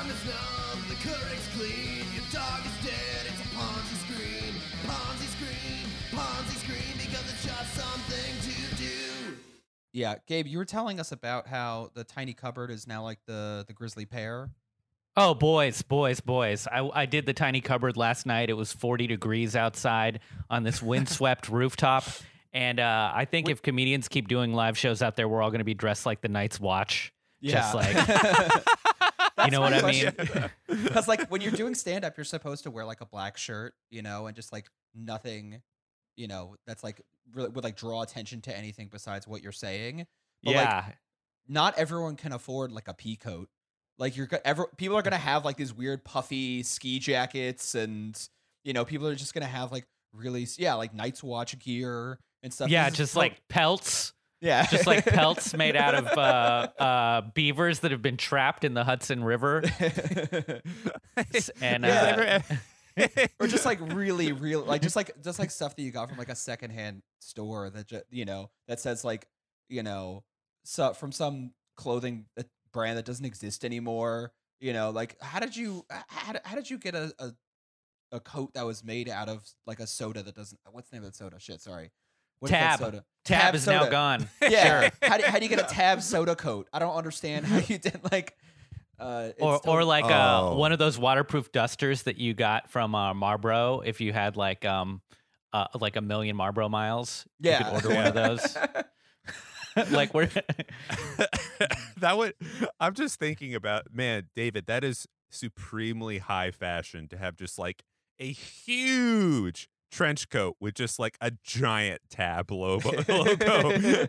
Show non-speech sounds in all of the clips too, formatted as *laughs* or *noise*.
tongue is numb, the Keurig's clean, your dog is dead, it's a Ponzi Scream, Ponzi Scream, Ponzi Scream, because it's just something to do. Yeah, Gabe, you were telling us about how the tiny cupboard is now like the the Grisly Pear. Oh, boys, boys, boys. I, I did the tiny cupboard last night. It was 40 degrees outside on this windswept *laughs* rooftop. And uh, I think if comedians keep doing live shows out there, we're all going to be dressed like the Night's Watch. Just like, *laughs* you know what I mean? *laughs* Because like when you're doing stand up, you're supposed to wear like a black shirt, you know, and just like nothing, you know, that's like really would like draw attention to anything besides what you're saying. But, like, yeah. not everyone can afford like a pea coat. Like you're go- ever people are gonna have like these weird puffy ski jackets, and you know people are just gonna have like really yeah like Night's Watch gear and stuff. yeah, This just for- like pelts. Yeah, Just like *laughs* pelts made out of uh, uh, beavers that have been trapped in the Hudson River. *laughs* S- And Yeah. uh, *laughs* or just like really real like just like just like stuff that you got from like a secondhand store that ju- you know that says like you know so from some clothing uh, brand that doesn't exist anymore you know like how did you how, did- how did you get a, a a coat that was made out of like a soda that doesn't what's the name of that soda shit sorry What is that Tab. soda? Tab, is now gone. *laughs* yeah Sure. how, do, how do you get a tab soda coat i don't understand how you did like uh it's or or totally- like uh, Oh. one of those waterproof dusters that you got from uh, Marlboro if you had like um uh, like a million Marlboro miles. yeah you could order one of those. *laughs* like we're *laughs* that would I'm just thinking about man, David, that is supremely high fashion to have just like a huge trench coat with just like a giant tab logo. *laughs* logo.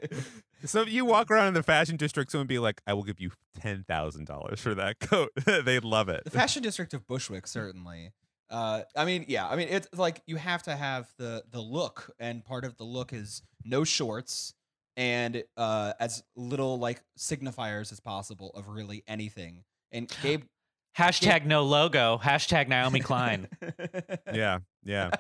so if you walk around in the fashion district, someone would be like, I will give you ten thousand dollars for that coat. *laughs* They'd love it. the fashion district of Bushwick certainly. Uh, I mean, yeah, I mean, it's like you have to have the the look, and part of the look is no shorts and uh, as little like signifiers as possible of really anything. And Gabe, hashtag no logo. Hashtag Naomi Klein. *laughs* yeah, yeah.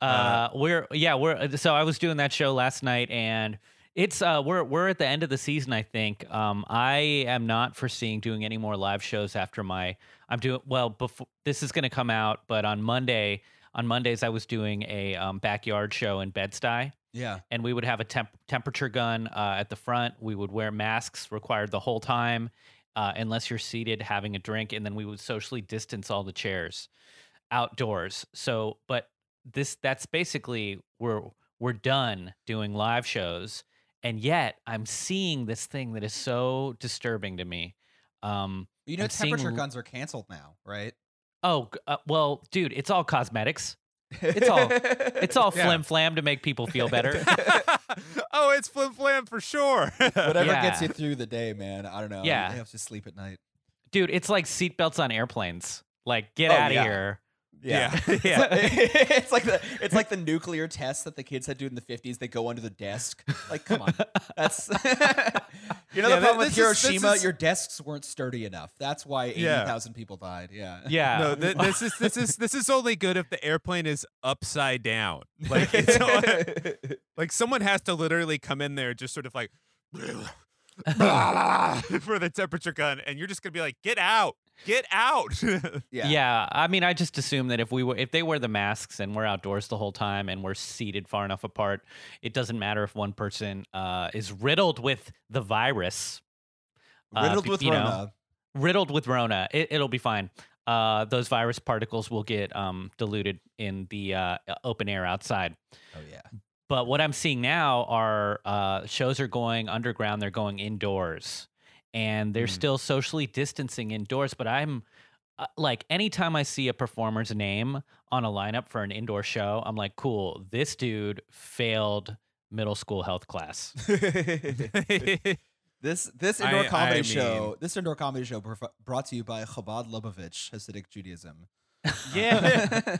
Uh, we're yeah we're so I was doing that show last night and it's uh we're we're at the end of the season I think. Um, I am not foreseeing doing any more live shows after my I'm doing well before this is going to come out, but on Monday on Mondays I was doing a um, backyard show in Bed Stuy yeah, and we would have a temp- temperature gun uh, at the front. We would wear masks required the whole time, uh, unless you're seated having a drink, and then we would socially distance all the chairs outdoors. So, but this that's basically we're we're done doing live shows, and yet I'm seeing this thing that is so disturbing to me. Um, you know, I'm temperature l- guns are canceled now, right? oh uh, well, dude, it's all cosmetics. It's all- *laughs* It's all Yeah. flim flam to make people feel better. *laughs* oh, it's flim flam for sure. whatever Yeah. gets you through the day, man. I don't know. Yeah. you have to sleep at night. dude it's like seatbelts on airplanes like get Oh, out of yeah. here Yeah. yeah. *laughs* *laughs* it's like the it's like the nuclear test that the kids had to do in the fifties. They go under the desk. Like, come on, that's *laughs* you know Yeah, the problem with this is- Hiroshima. is- Your desks weren't sturdy enough. That's why eighty Yeah. thousand people died. Yeah, yeah No, th- this is this is this is only good if the airplane is upside down. Like it's like someone has to literally come in there just sort of like for the temperature gun, and you're just gonna be like, "Get out, get out." *laughs* yeah, yeah. i mean i just assume that if we were if they wear the masks and we're outdoors the whole time and we're seated far enough apart it doesn't matter if one person uh, is riddled with the virus uh, riddled b- with you know, Rona. riddled with rona it, it'll be fine uh, those virus particles will get um, diluted in the uh, open air outside Oh yeah, But what I'm seeing now are uh, shows are going underground. They're going indoors, and they're Mm. still socially distancing indoors. But I'm uh, like, anytime I see a performer's name on a lineup for an indoor show, I'm like, cool. This dude failed middle school health class. *laughs* this this indoor I- comedy I show. This indoor comedy show br- brought to you by Chabad Lubavitch Hasidic Judaism. yeah. *laughs*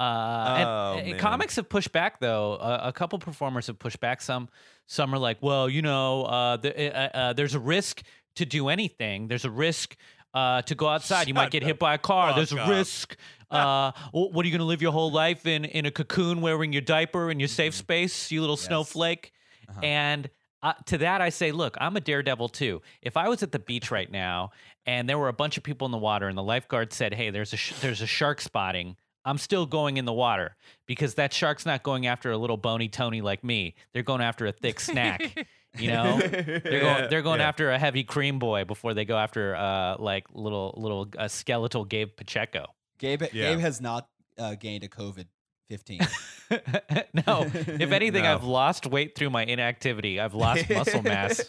Uh, and- Oh, and man. comics have pushed back though. Uh, a couple performers have pushed back. Some some are like, well, you know, uh, the, uh, uh, there's a risk to do anything. There's a risk uh, to go outside. you might get hit by a car. There's a up. risk. *laughs* Uh, what are you going to live your whole life in in a cocoon wearing your diaper in your safe space, you little Yes. snowflake? Uh-huh. And uh, to that I say, look, I'm a daredevil too. If I was at the beach right now and there were a bunch of people in the water and the lifeguard said, "Hey, there's a sh- there's a shark spotting," I'm still going in the water because that shark's not going after a little bony Tony like me. They're going after a thick snack. *laughs* You know, *laughs* they're Yeah, going they're going yeah. after a heavy cream boy before they go after uh like little little uh, skeletal Gabe Pacheco. Gabe, Yeah. Gabe has not uh, gained a COVID 15. *laughs* no, *laughs* if anything, No. I've lost weight through my inactivity. I've lost muscle mass.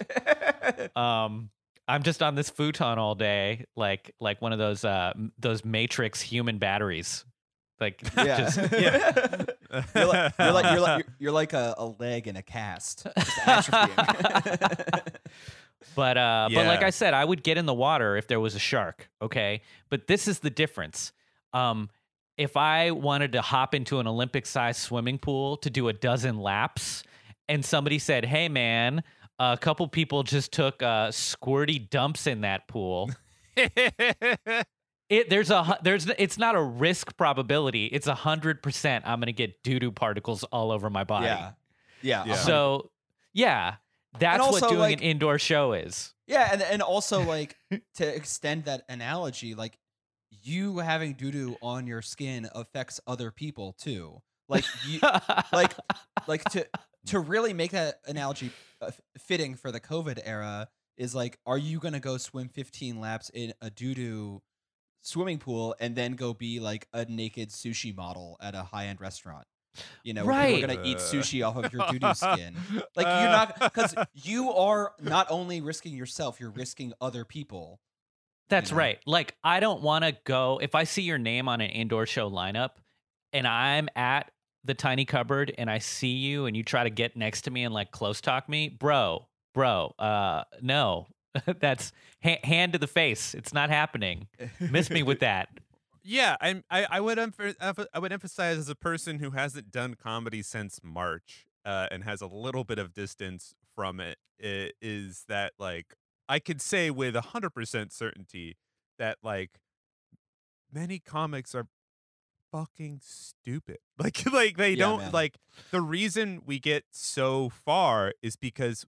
Um, I'm just on this futon all day, like like one of those uh those Matrix human batteries. Like Yeah. *laughs* just Yeah. *laughs* you're, like, you're like you're like you're, *laughs* you're like a, a leg in a cast, just. But uh, but like I said, I would get in the water if there was a shark. Okay, but this is the difference. Um, if I wanted to hop into an Olympic-sized swimming pool to do a dozen laps, and somebody said, "Hey, man." A couple people just took uh, squirty dumps in that pool. It there's a there's it's not a risk probability. It's a hundred percent. I'm gonna get doo doo particles all over my body. yeah, yeah. Yeah. So yeah, that's also, what doing like- an indoor show is. Yeah, and and also like to extend that analogy, like you having doo doo on your skin affects other people too. Like you, *laughs* like like to to really make that analogy uh, fitting for the COVID era is like, are you gonna go swim 15 laps in a doo doo swimming pool and then go be like a naked sushi model at a high end restaurant? You know, Right. are gonna eat Uh. sushi off of your doo doo *laughs* skin. Like you're not because you are not only risking yourself, you're risking other people. That's know? right. Like I don't want to go if I see your name on an indoor show lineup and I'm at the tiny cupboard and I see you and you try to get next to me and like close talk me, bro, bro, uh no. *laughs* That's ha- hand to the face. It's not happening. Miss me with that. *laughs* Yeah, I'm, I I would emph- emph- I would emphasize as a person who hasn't done comedy since March uh, and has a little bit of distance from it, i- is that like I could say with hundred percent certainty that like many comics are fucking stupid. *laughs* Like like they Yeah, don't man. like the reason we get so far is because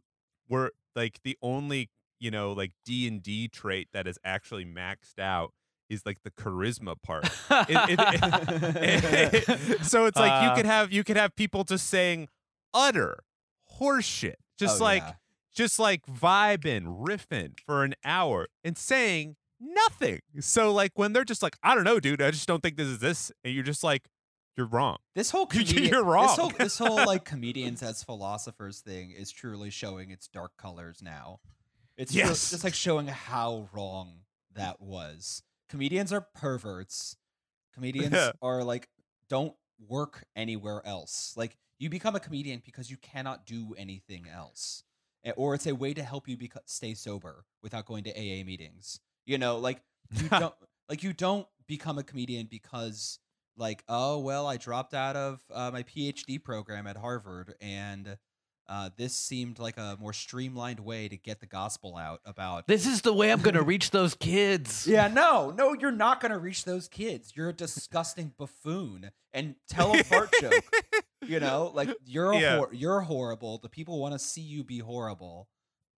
we're like the only you know like D and D trait that is actually maxed out is like the charisma part. It- it- *laughs* *laughs* so it's like you Uh. could have you could have people just saying utter horseshit, just Oh, like yeah. just like vibing, riffing for an hour and saying nothing. So like when they're just like, I don't know, dude, I just don't think this is this, and you're just like, you're wrong. This whole *laughs* You're comedian, This wrong. whole, this whole like comedians as philosophers thing is truly showing its dark colors now. It's Yes. just like showing how wrong that was. Comedians are perverts. Comedians *laughs* are like don't work anywhere else. Like you become a comedian because you cannot do anything else, Eh, or it's a way to help you beca- stay sober without going to AA meetings. You know, like you *laughs* don't like you don't become a comedian because like oh well i dropped out of uh, my phd program at harvard and uh, this seemed like a more streamlined way to get the gospel out about This is the way I'm going to reach those kids. *laughs* yeah no no you're not going to reach those kids you're a disgusting buffoon and tell a fart *laughs* joke you know like you're a Yeah. hor- you're horrible the people want to see you be horrible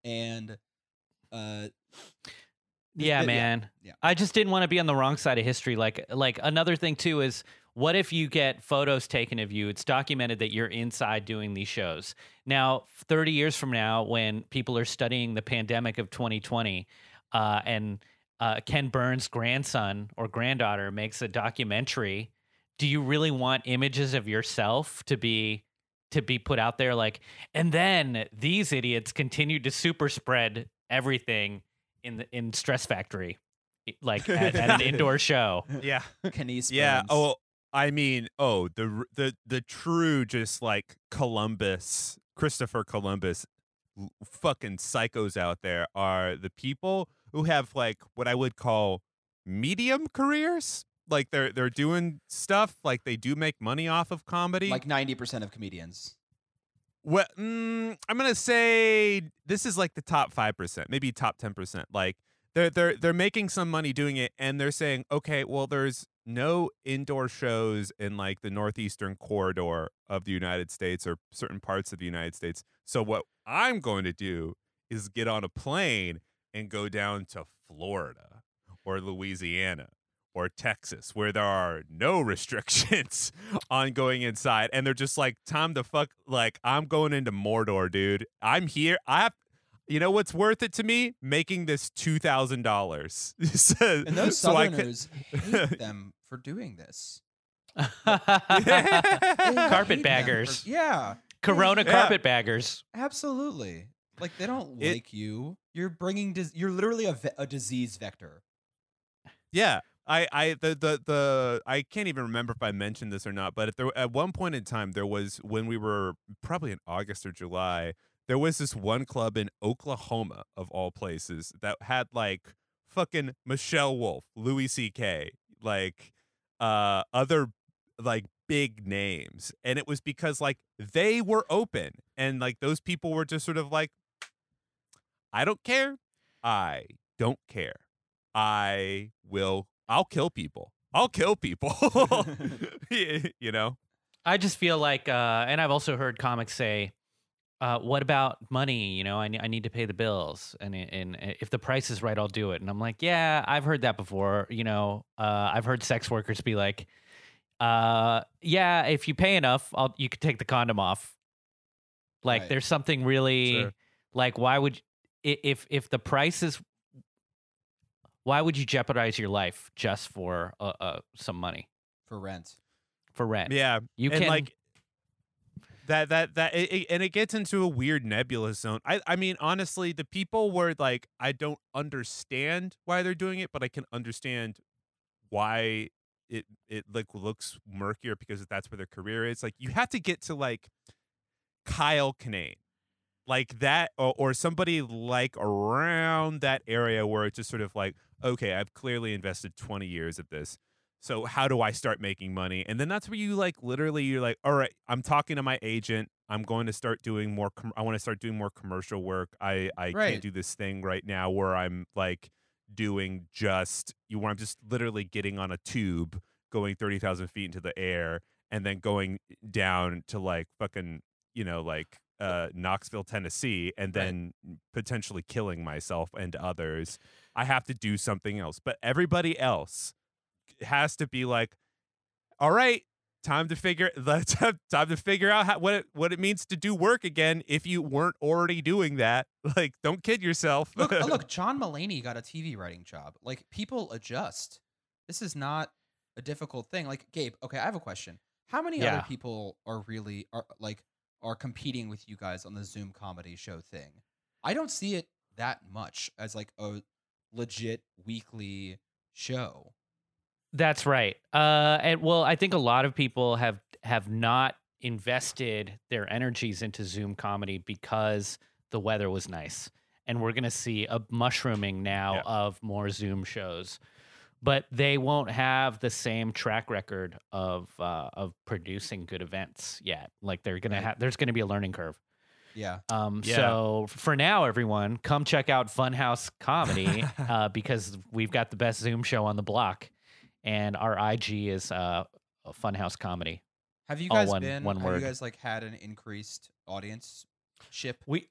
and uh Yeah, Yeah, man. yeah. I just didn't want to be on the wrong side of history. Like, like another thing too is, what if you get photos taken of you? It's documented that you're inside doing these shows. Now, 30 years from now, when people are studying the pandemic of 2020, uh, and uh, Ken Burns' grandson or granddaughter makes a documentary, do you really want images of yourself to be to be put out there? Like, and then these idiots continued to super spread everything in the in Stress Factory, like at, at an *laughs* indoor show. Yeah. Kenny's Yeah. Burns. Oh, I mean, oh, the the the true just like Columbus, Christopher Columbus, fucking psychos out there are the people who have like what I would call medium careers. Like they're they're doing stuff like they do make money off of comedy. like 90% of comedians Well, mm, I'm gonna say this is like the top five percent, maybe top ten percent. Like they're they're they're making some money doing it, and they're saying, okay, well, there's no indoor shows in like the northeastern corridor of the United States or certain parts of the United States. So what I'm going to do is get on a plane and go down to Florida or Louisiana or Texas where there are no *laughs* restrictions on going inside and they're just like time to fuck like I'm going into Mordor dude I'm here I have you know what's worth it to me making this $2000 *laughs* And those so I could- hate *laughs* them for doing this. *laughs* Carpet Hate them baggers. for- yeah, Corona Yeah. carpetbaggers. absolutely. Like they don't It- like you. You're bringing. Dis- you're literally a, ve- a disease vector. Yeah. I, I the, the the I can't even remember if I mentioned this or not, but if there at one point in time there was when we were probably in August or July, there was this one club in Oklahoma of all places that had like fucking Michelle Wolf, Louis C.K., like uh other like big names. And it was because like they were open and like those people were just sort of like I don't care. I don't care. I will I'll kill people. I'll kill people. *laughs* *laughs* you know? I just feel like, uh, and I've also heard comics say, uh, "What about money? You know, I, I need to pay the bills, and and if the price is right, I'll do it." And I'm like, "Yeah, I've heard that before. You know, uh, I've heard sex workers be like, uh, yeah, if you pay enough, I'll you could take the condom off. Like, Right. there's something really Sure. like, why would if if the price is why would you jeopardize your life just for uh, uh, some money for rent. for rent? Yeah. You and can like that that that it, it- and it gets into a weird nebulous zone. I I mean honestly, the people were like I don't understand why they're doing it, but I can understand why it it like looks murkier because that's where their career is. Like you have to get to like Kyle Kinane. Like that or, or somebody like around that area where it's just sort of like, okay, I've clearly invested 20 years of this so how do I start making money? And then that's where you like literally you're like, all right, I'm talking to my agent. I'm going to start doing more. Com- I want to start doing more commercial work. I I Right. can't do this thing right now where I'm like doing just you where I'm just literally getting on a tube going thirty thousand feet into the air and then going down to like fucking you know like uh Knoxville, Tennessee, and Right. then potentially killing myself and others. I have to do something else. But everybody else has to be like, all right, time to figure *laughs* time to figure out how, what it what it means to do work again if you weren't already doing that. *laughs* Like, don't kid yourself. Look, uh, look, *laughs* John Mulaney got a TV writing job. Like people adjust. This is not a difficult thing. Like Gabe, okay, I have a question. How many Yeah. other people are really are like are competing with you guys on the Zoom comedy show thing? I don't see it that much as like a legit weekly show. That's right. Uh, and well, I think a lot of people have have not invested their energies into Zoom comedy because the weather was nice, and we're going to see a mushrooming now Yeah. of more Zoom shows. But they won't have the same track record of uh, of producing good events yet. Like they're gonna Right. have, there's gonna be a learning curve. Yeah. Um, Yeah. So for now, everyone, come check out Funhouse Comedy *laughs* uh, because we've got the best Zoom show on the block, and our IG is uh, a Funhouse Comedy. Have you guys one- been one have word. you guys like had an increased audience ship? We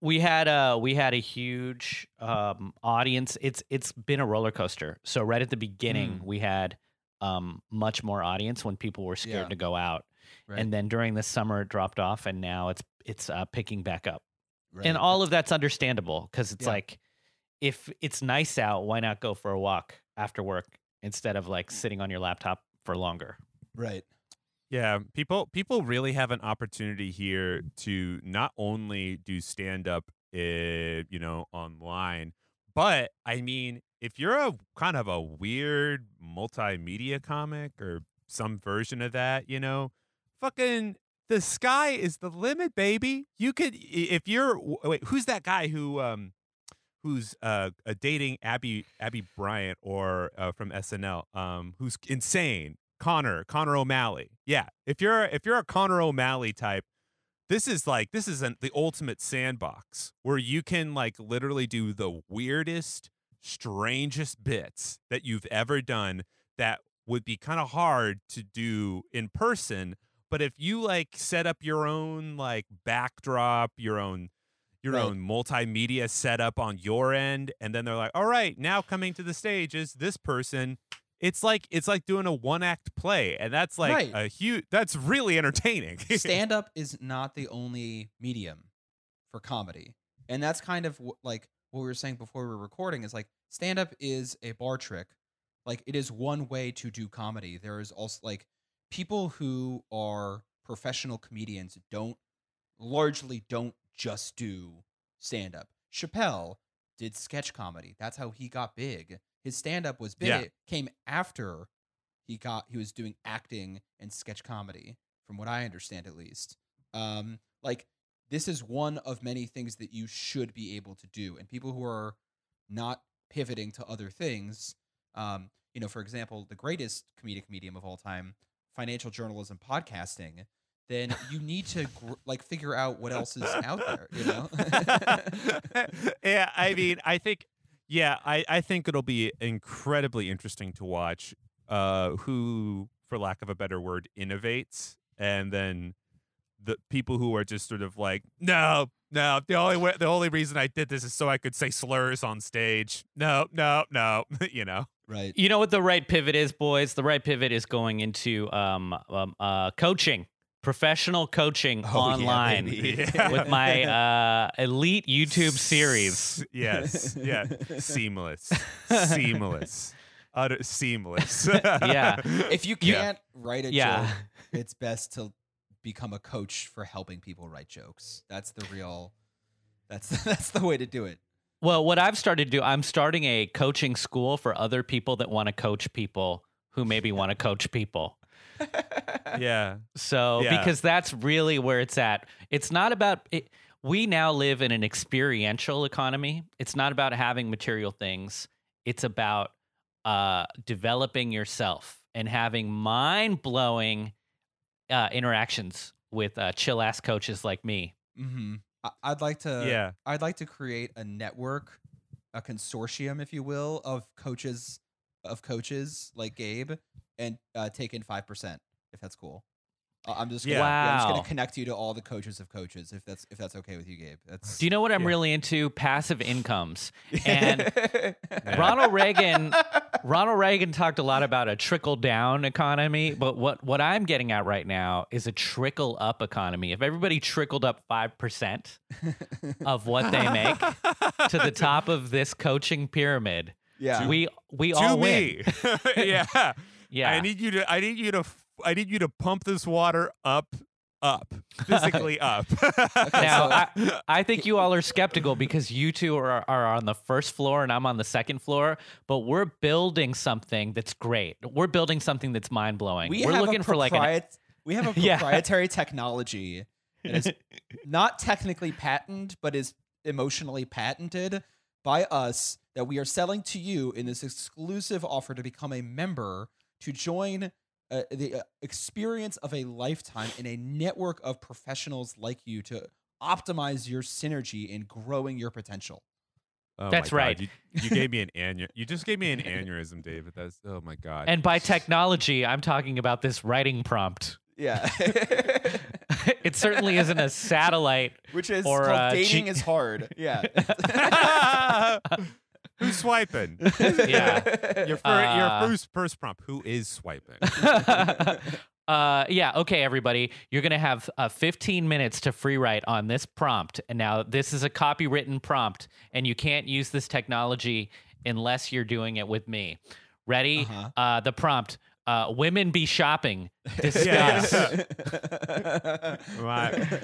we had a we had a huge um, audience. It's it's been a roller coaster. So right at the beginning, Mm. we had um, much more audience when people were scared Yeah. to go out, Right. and then during the summer it dropped off, and now it's it's uh, picking back up. right. and all of that's understandable because it's Yeah. like if it's nice out why not go for a walk after work instead of like sitting on your laptop for longer right. Yeah, people people really have an opportunity here to not only do stand up, uh, you know, online, but I mean, if you're a kind of a weird multimedia comic or some version of that, you know, fucking the sky is the limit, baby. You could if you're wait, who's that guy who um who's uh, dating Abby Abby Bryant or uh, from SNL um who's insane Conner Conner O'Malley. Yeah if you're if you're a Conner O'Malley type this is like this is an, the ultimate sandbox where you can like literally do the weirdest strangest bits that you've ever done that would be kind of hard to do in person but if you like set up your own like backdrop your own your Right. own multimedia setup on your end, and then they're like, "All right, now coming to the stage is this person." It's like it's like doing a one act play, and that's like Right. a huge. That's really entertaining. *laughs* stand up is not the only medium for comedy. And that's kind of wh- like what we were saying before we were recording is like stand up is a bar trick. Like it is one way to do comedy. There is also like people who are professional comedians don't largely don't just do stand up. Chappelle did sketch comedy. That's how he got big. His stand up was big Yeah. came after he got he was doing acting and sketch comedy from what I understand at least. Um, like this is one of many things that you should be able to do, and people who are not pivoting to other things, um, you know, for example, the greatest comedic medium of all time, financial journalism, podcasting. Then you need to gr- like figure out what else is out there, you know. *laughs* yeah, I mean, I think, yeah, I, I think it'll be incredibly interesting to watch uh, who, for lack of a better word, innovates, and then the people who are just sort of like, no, no, the only way, the only reason I did this is so I could say slurs on stage. No, no, no, *laughs* you know. right. You know what the right pivot is, boys? The right pivot is going into um, um uh coaching, professional coaching Oh, yeah, online with *laughs* my uh elite YouTube series. Yes, yeah, *laughs* seamless, seamless, utter seamless. *laughs* Yeah. If you can't write a Yeah. joke, it's best to become a coach for helping people write jokes. That's the real. That's that's the way to do it. Well, what I've started to do, I'm starting a coaching school for other people that want to coach people who maybe want to coach people. *laughs* yeah, So, Yeah. because that's really where it's at. It's not about it. We now live in an experiential economy. It's not about having material things. It's about uh, developing yourself and having mind blowing uh, interactions with uh, chill ass coaches like me. Mm-hmm. I- I'd like to. yeah. I'd like to create a network, a consortium, if you will, of coaches, of coaches like Gabe, and uh, take in five percent if that's cool. Uh, I'm just gonna, Yeah. I'm just gonna connect you to all the coaches of coaches if that's if that's okay with you, Gabe. That's Do you know what I'm Yeah. really into? Passive incomes. And *laughs* Yeah. Ronald Reagan *laughs* Ronald Reagan talked a lot about a trickle down economy, but what what I'm getting at right now is a trickle up economy. If everybody trickled up 5% of what they make to the *laughs* top of this coaching pyramid, yeah. we we to all me. win. yeah. Yeah. I need you to I need you to f- I need you to pump this water up up. *laughs* Physically up. now, so- I, I think you all are *laughs* skeptical because you two are, are on the first floor and I'm on the second floor, but we're building something that's great. We're building something that's mind blowing. we We're have looking a for like an we have a *laughs* Yeah. proprietary technology that is not technically patented but is emotionally patented by us that we are selling to you in this exclusive offer to become a member to join uh, the uh, experience of a lifetime in a network of professionals like you to optimize your synergy in growing your potential. Oh That's right. You, you gave me an *laughs* aneur- You just gave me an aneurysm, David. That's oh my god. And by technology, I'm talking about this writing prompt. Yeah. *laughs* it certainly isn't a *laughs* satellite. Which is Or, called uh, dating G- is hard. Yeah. Who's swiping? *laughs* Yeah. Your, fir- Uh, your first first prompt. Who is swiping? *laughs* uh, yeah. Okay, everybody. You're going to have uh, 15 minutes to free write on this prompt. And now, this is a copywritten prompt, and you can't use this technology unless you're doing it with me. Ready? Uh-huh. Uh, the prompt uh, Women be shopping. *laughs* Yeah. Discuss. Right.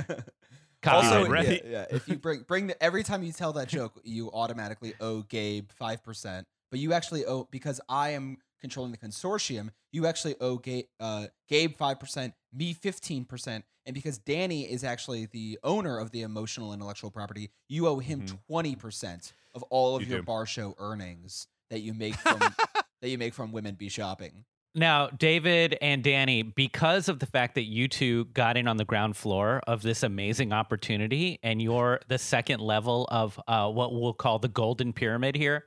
Also, Copyright. yeah, Right. *laughs* yeah, if you bring bring the, every time you tell that joke, you automatically owe Gabe five percent. But you actually owe because I am controlling the consortium. You actually owe Gabe uh, Gabe five percent, me fifteen percent, and because Danny is actually the owner of the emotional intellectual property, you owe him Mhm. 20 percent of all of You your do. bar show earnings that you make *laughs* from that you make from women be shopping. Now, David and Danny, because of the fact that you two got in on the ground floor of this amazing opportunity, and you're the second level of uh, what we'll call the golden pyramid here,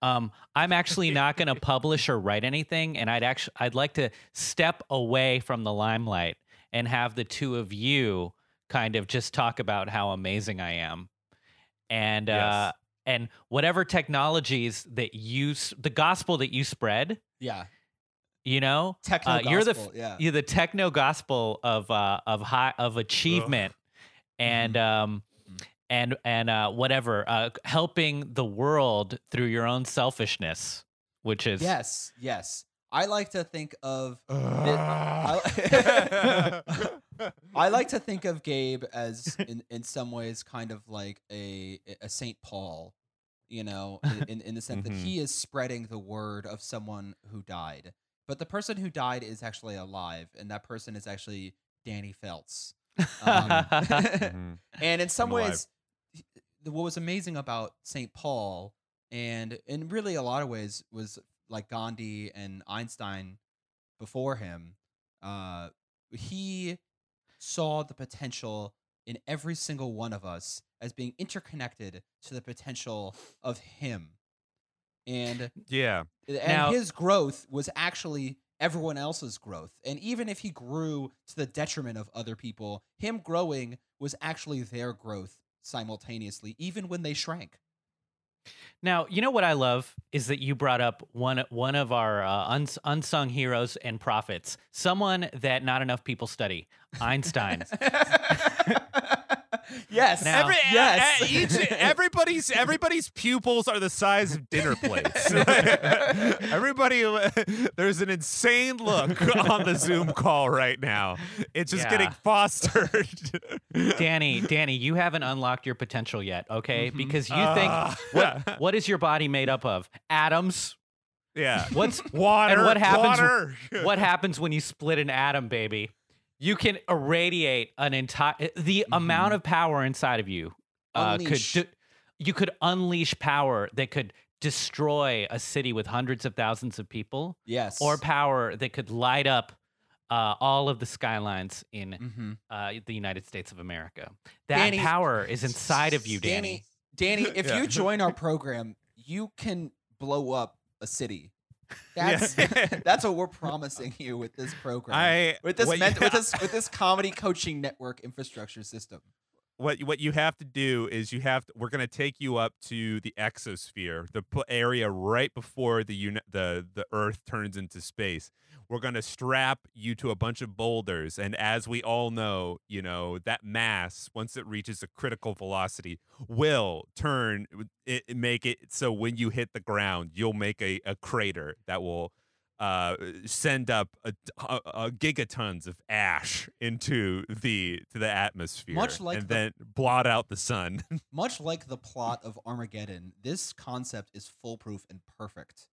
um, I'm actually not going *laughs* to publish or write anything, and I'd actually I'd like to step away from the limelight and have the two of you kind of just talk about how amazing I am. and Yes. uh, and whatever technologies that you the gospel that you spread, Yeah. You know, Techno uh, you're the yeah. you're the techno gospel of uh of high of achievement and Mm-hmm. um and and uh whatever uh helping the world through your own selfishness which is Yes, yes. I like to think of Ah. *laughs* I like to think of Gabe as in, in some ways kind of like a a Saint Paul, you know, in, in, in the sense that Mhm. he is spreading the word of someone who died. But the person who died is actually alive, and that person is actually Danny Felts. Um, *laughs* Mhm. *laughs* and in some I'm ways, h- what was amazing about St. Paul, and in really a lot of ways, was like Gandhi and Einstein before him. Uh, he saw the potential in every single one of us as being interconnected to the potential of him. And yeah. and Now- his growth was actually everyone else's growth. And even if he grew to the detriment of other people, him growing was actually their growth simultaneously, even when they shrank. now you know what i love is that you brought up one one of our uh, uns, unsung heroes and prophets someone that not enough people study *laughs* einstein *laughs* yes. Now- Every, yes. uh, uh, each, everybody's everybody's pupils are the size of dinner plates. *laughs* Everybody, there's an insane look on the Zoom call right now. It's just Yeah. getting fostered. danny danny you haven't unlocked your potential yet okay Mhm. because you Ah. think what what is your body made up of atoms yeah. what's Water. And what happens- Water. what happens when you split an atom, baby? You can irradiate an entire the amount of power inside of you. Uh, could Unleash. do, you could unleash power that could destroy a city with hundreds of thousands of people, yes. or power that could light up uh, all of the skylines in hmm uh, the United States of America. That Danny- power is inside of you, Danny. Danny, if *laughs* Yeah. you join our program, you can blow up a city. That's Yeah. *laughs* *laughs* that's what we're promising you with this program. I with this what ment- you- with *laughs* this with this comedy coaching network infrastructure system. What what you have to do is you have to, we're going to take you up to the exosphere, the area right before the uni- the the Earth turns into space. We're going to strap you to a bunch of boulders, and as we all know, you know that mass once it reaches a critical velocity will turn it- make it so when you hit the ground, you'll make a, a crater that will uh, send up a, a, a gigatons of ash into the to the atmosphere, Much like and the- then blot out the sun. *laughs* Much like the plot of Armageddon, this concept is foolproof and perfect.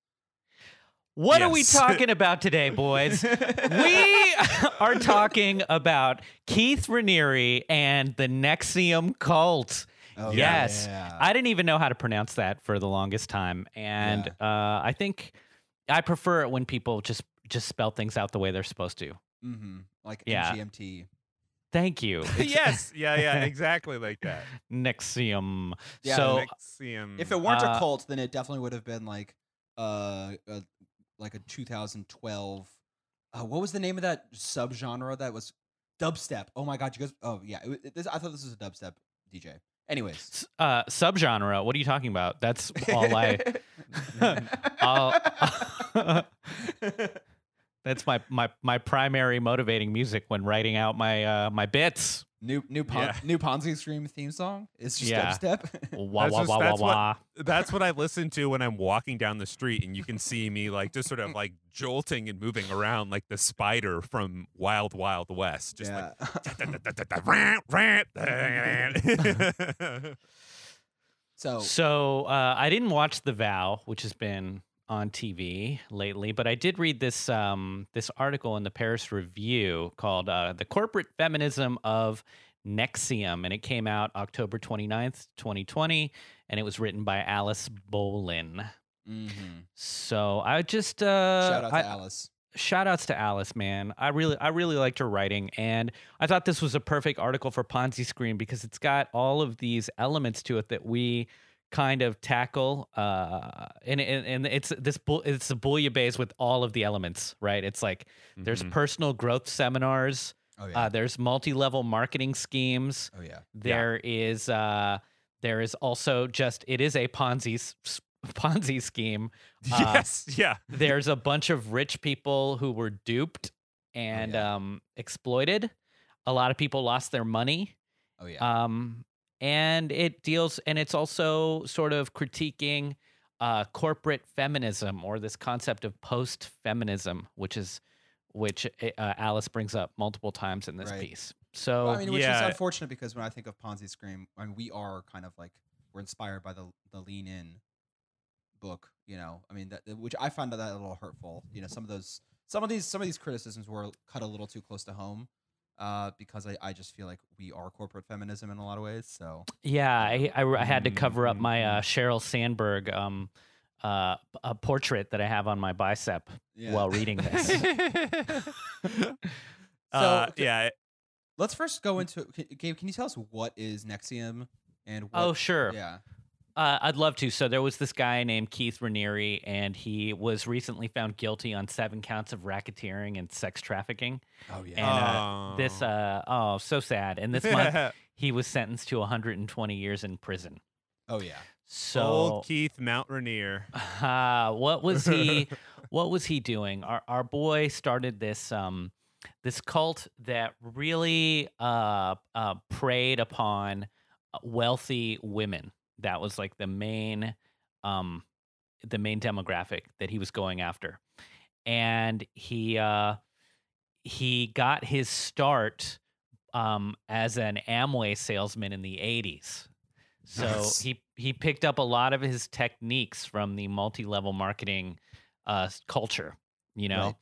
What are we talking about today, boys? we *laughs* are talking about Keith Raniere and the NXIVM cult. Oh, yes. yeah. I didn't even know how to pronounce that for the longest time. And uh, I think I prefer it when people just just spell things out the way they're supposed to. Mm-hmm. Like Yeah. MGMT. Thank you. *laughs* yes, yeah, yeah, *laughs* exactly like that. NXIVM. Yeah, so NXIVM. If it weren't Uh, a cult, then it definitely would have been like uh, uh like a 2012. Uh, what was the name of that subgenre that was dubstep? Oh my god, you guys! Oh yeah, it, it, this, I thought this was a dubstep DJ. Anyways, uh, subgenre. What are you talking about? That's all I. *laughs* I'll- *laughs* that's my, my my primary motivating music when writing out my uh, my bits. New new Pon- Yeah. new Ponzi Scream theme song. It's just Yeah. dubstep. Wah *laughs* That's wah just- wah wah what- wah. *laughs* that's what I *laughs* listen to when I'm walking down the street, and you can see me like just sort of like jolting and moving around like the spider from Wild Wild West, just yeah. like. so So uh, I didn't watch The Vow, which has been on TV lately, but I did read this um, this article in the Paris Review called uh, "The Corporate Feminism of NXIVM," and it came out October 29th, 2020, and it was written by Alice Bolin. mhm. So I just uh, shout out to I- Alice. shout outs to Alice, man. I really I really liked her writing and I thought this was a perfect article for Ponzi Scream because it's got all of these elements to it that we kind of tackle uh and and, and it's this bull it's a bouillabaisse with all of the elements, right? It's like there's Mhm. personal growth seminars, Oh yeah. uh there's multi-level marketing schemes, oh yeah. there is uh there is also just it is a Ponzi Ponzi scheme. *laughs* Uh, yes, yeah. there's a bunch of rich people who were duped and yeah. um, exploited. A lot of people lost their money. Oh yeah. Um, and it deals, and it's also sort of critiquing uh, corporate feminism or this concept of post feminism, which is which uh, Alice brings up multiple times in this Right. piece. So Well, I mean, which yeah. is unfortunate because when I think of Ponzi Scream, I mean, we are kind of like we're inspired by the the Lean In book. You know, I mean, that which I found that a little hurtful. You know, some of those, some of these, some of these criticisms were cut a little too close to home. Uh, because I, I just feel like we are corporate feminism in a lot of ways. So Yeah, I, I, I had to cover up my uh. Sheryl Sandberg um, uh, a portrait that I have on my bicep Yeah. while reading this. *laughs* *laughs* uh, yeah. let's first go into can, Gabe. Can you tell us what is NXIVM and what, oh, sure. yeah, Uh, I'd love to. So there was this guy named Keith Raniere, and he was recently found guilty on seven counts of racketeering and sex trafficking. oh yeah, And uh, this, Oh. uh, oh, so sad. And this month, *laughs* he was sentenced to 120 years in prison. oh yeah, So Old Keith Mount Rainier. *laughs* Uh, what was he *laughs* what was he doing? Our our boy started this um this cult that really uh uh preyed upon uh, wealthy women. That was like the main um the main demographic that he was going after. And he uh he got his start um as an Amway salesman in the 80s. So Nice. he he picked up a lot of his techniques from the multi-level marketing uh, culture, you know. Right.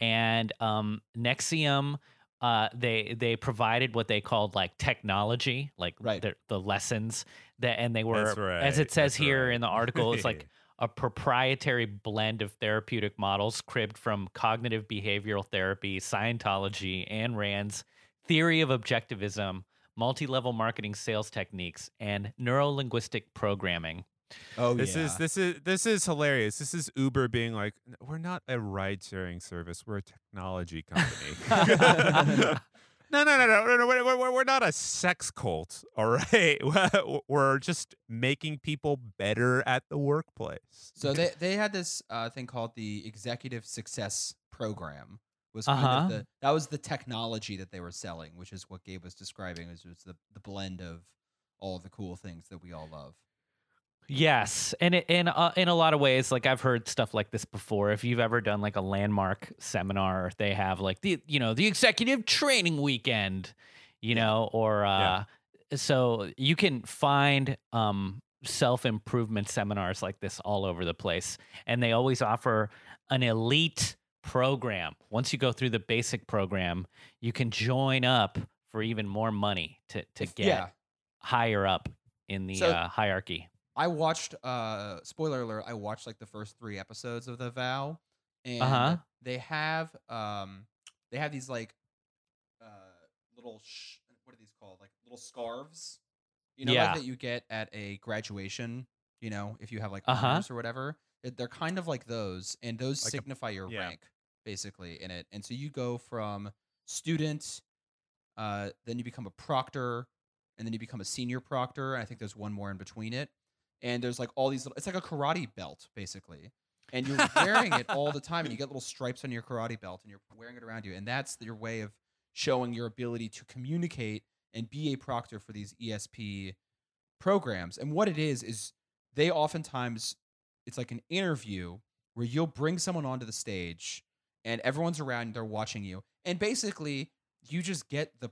And um, NXIVM, uh, they they provided what they called like technology, like Right. the, the lessons that, and they were That's as it says that's here right. in the article, it's like *laughs* a proprietary blend of therapeutic models cribbed from cognitive behavioral therapy, Scientology, and Rand's theory of objectivism, multi level marketing sales techniques, and neuro linguistic programming. oh This yeah. is this is this is hilarious. This is Uber being like, we're not a ride sharing service. We're a technology company. *laughs* *laughs* no, no, no, no, no, no. We're, we're, we're not a sex cult. *laughs* All right, we're just making people better at the workplace. So they they had this uh, thing called the Executive Success Program. Was kind Uh-huh. of the that was the technology that they were selling, which is what Gabe was describing. Is was the the blend of all the cool things that we all love. Yes, and it, in uh, in a lot of ways, like I've heard stuff like this before. If you've ever done like a landmark seminar, they have like the you know the executive training weekend, you know, or uh, Yeah. so you can find um, self improvement seminars like this all over the place, and they always offer an elite program. Once you go through the basic program, you can join up for even more money to to get yeah, higher up in the So- uh, hierarchy. I watched. uh Spoiler alert! I watched like the first three episodes of The Vow, and Uh-huh. they have um they have these like uh little sh- what are these called like little scarves, you know, Yeah. like that you get at a graduation. You know, if you have like Uh-huh. honors or whatever, they're kind of like those, and those Like a- signify your yeah. rank basically in it. And so you go from student, uh, then you become a proctor, and then you become a senior proctor. And I think there's one more in between it. And there's like all these little, it's like a karate belt basically. And you're wearing it all the time, and you get little stripes on your karate belt, and you're wearing it around you. And that's your way of showing your ability to communicate and be a proctor for these ESP programs. And what it is is they oftentimes it's like an interview where you'll bring someone onto the stage and everyone's around and they're watching you and basically you just get the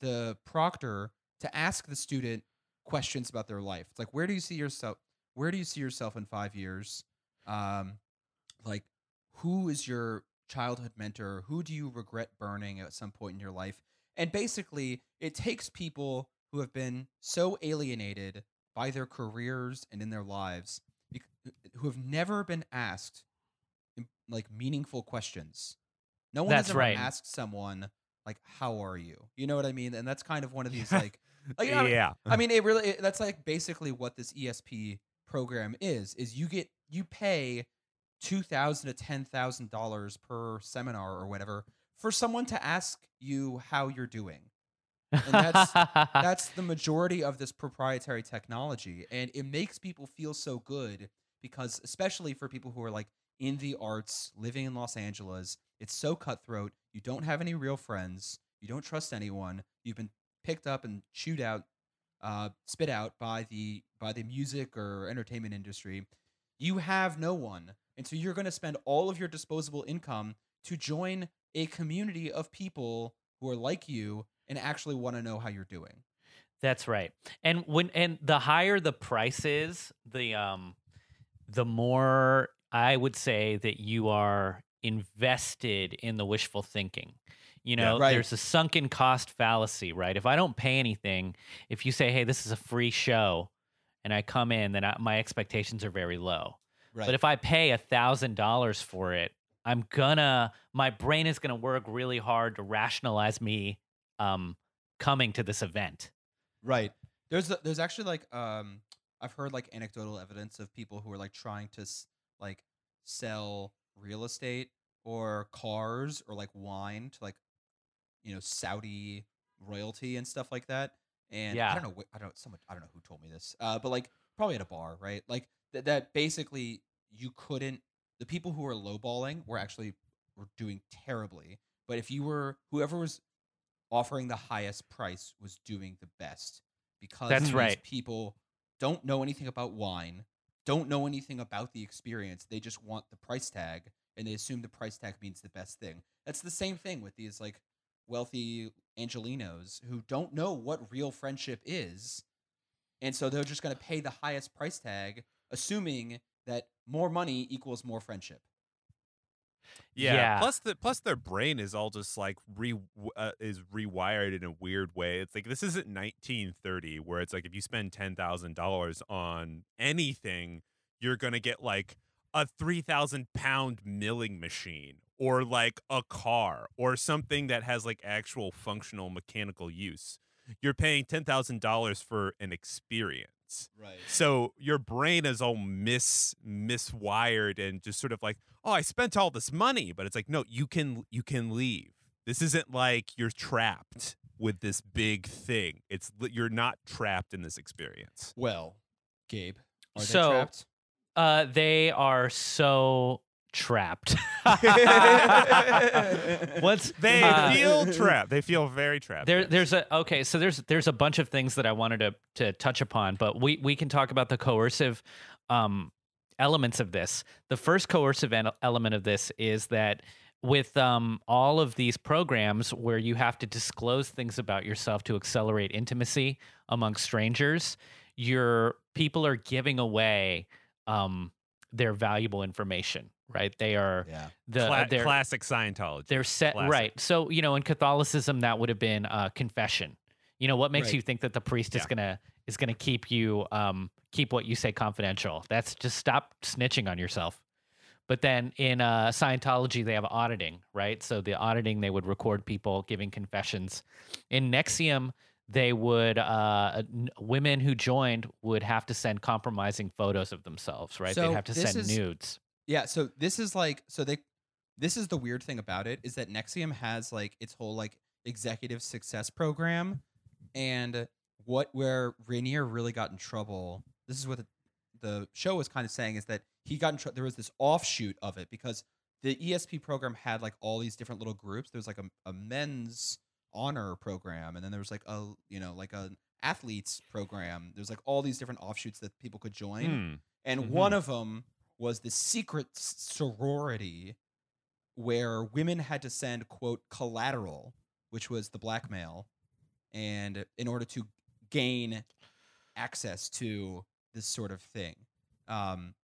the proctor to ask the student questions about their life it's like where do you see yourself where do you see yourself in five years um like who is your childhood mentor who do you regret burning at some point in your life and basically it takes people who have been so alienated by their careers and in their lives who have never been asked like meaningful questions. No one That's has ever right. asked someone like how are you? You know what I mean? And that's kind of one of these like like, you know, yeah. I mean, it really it, that's like basically what this ESP program is. Is you get you pay two thousand to ten thousand dollars per seminar or whatever for someone to ask you how you're doing. And that's *laughs* that's the majority of this proprietary technology and it makes people feel so good because especially for people who are like in the arts living in los angeles it's so cutthroat you don't have any real friends you don't trust anyone you've been picked up and chewed out uh, spit out by the by the music or entertainment industry you have no one and so you're going to spend all of your disposable income to join a community of people who are like you and actually want to know how you're doing That's right. And when and the higher the price is, the um the more I would say that you are invested in the wishful thinking. You Yeah. know, Right. there's a sunken cost fallacy, right? If I don't pay anything, if you say, "Hey, this is a free show," and I come in, then I, my expectations are very low. right But if I pay a thousand dollars for it, I'm gonna my brain is gonna work really hard to rationalize me um coming to this event. Right. There's there's actually like um I've heard like anecdotal evidence of people who are like trying to s- like sell real estate or cars or like wine to like you know Saudi royalty and stuff like that. And I don't know I don't someone I don't know who told me this. Uh but like probably at a bar, right? Like th- that basically you couldn't the people who were lowballing were actually were doing terribly. But if you were whoever was offering the highest price was doing the best because That's these right. people don't know anything about wine, don't know anything about the experience. They just want the price tag and they assume the price tag means the best thing. That's the same thing with these like wealthy Angelinos who don't know what real friendship is. And so they're just going to pay the highest price tag assuming that more money equals more friendship. Yeah. Yeah. Plus the plus their brain is all just like re uh, is rewired in a weird way. It's like this isn't 1930 where it's like if you spend ten thousand dollars on anything, you're gonna get like a three thousand pound milling machine or like a car or something that has like actual functional mechanical use. You're paying ten thousand dollars for an experience. Right. So your brain is all mis miswired and just sort of like, oh, I spent all this money, but it's like, no, you can you can leave. This isn't like you're trapped with this big thing. It's you're not trapped in this experience. Well, Gabe, are So- they trapped? Uh they are so trapped. *laughs* What's They uh, feel trapped. They feel very trapped. There, there's a okay. So there's there's a bunch of things that I wanted to to touch upon, but we we can talk about the coercive um, elements of this. The first coercive en- element of this is that with um, all of these programs where you have to disclose things about yourself to accelerate intimacy among strangers, your people are giving away um, their valuable information. Right? They are Yeah. the Cla- they're, classic Scientology. they're set Classic. right. So you know, in Catholicism, that would have been uh, confession. You know, what makes Right. you think that the priest is gonna is gonna keep you um, keep what you say confidential? That's just stop snitching on yourself. But then in uh, Scientology, they have auditing, right? So the auditing, they would record people giving confessions. In NXIVM, they would uh, n- women who joined would have to send compromising photos of themselves, right? So They'd have to send is- nudes. Yeah, so this is like so they this is the weird thing about it is that NXIVM has like its whole like executive success program and what where Raniere really got in trouble. This is what the, the show was kind of saying is that he got in trouble there was this offshoot of it because the ESP program had like all these different little groups. There was like a, a men's honor program and then there was like a you know like a athletes program. There's like all these different offshoots that people could join Hmm. and Mm-hmm. one of them was the secret sorority where women had to send quote collateral which was the blackmail and in order to gain access to this sort of thing um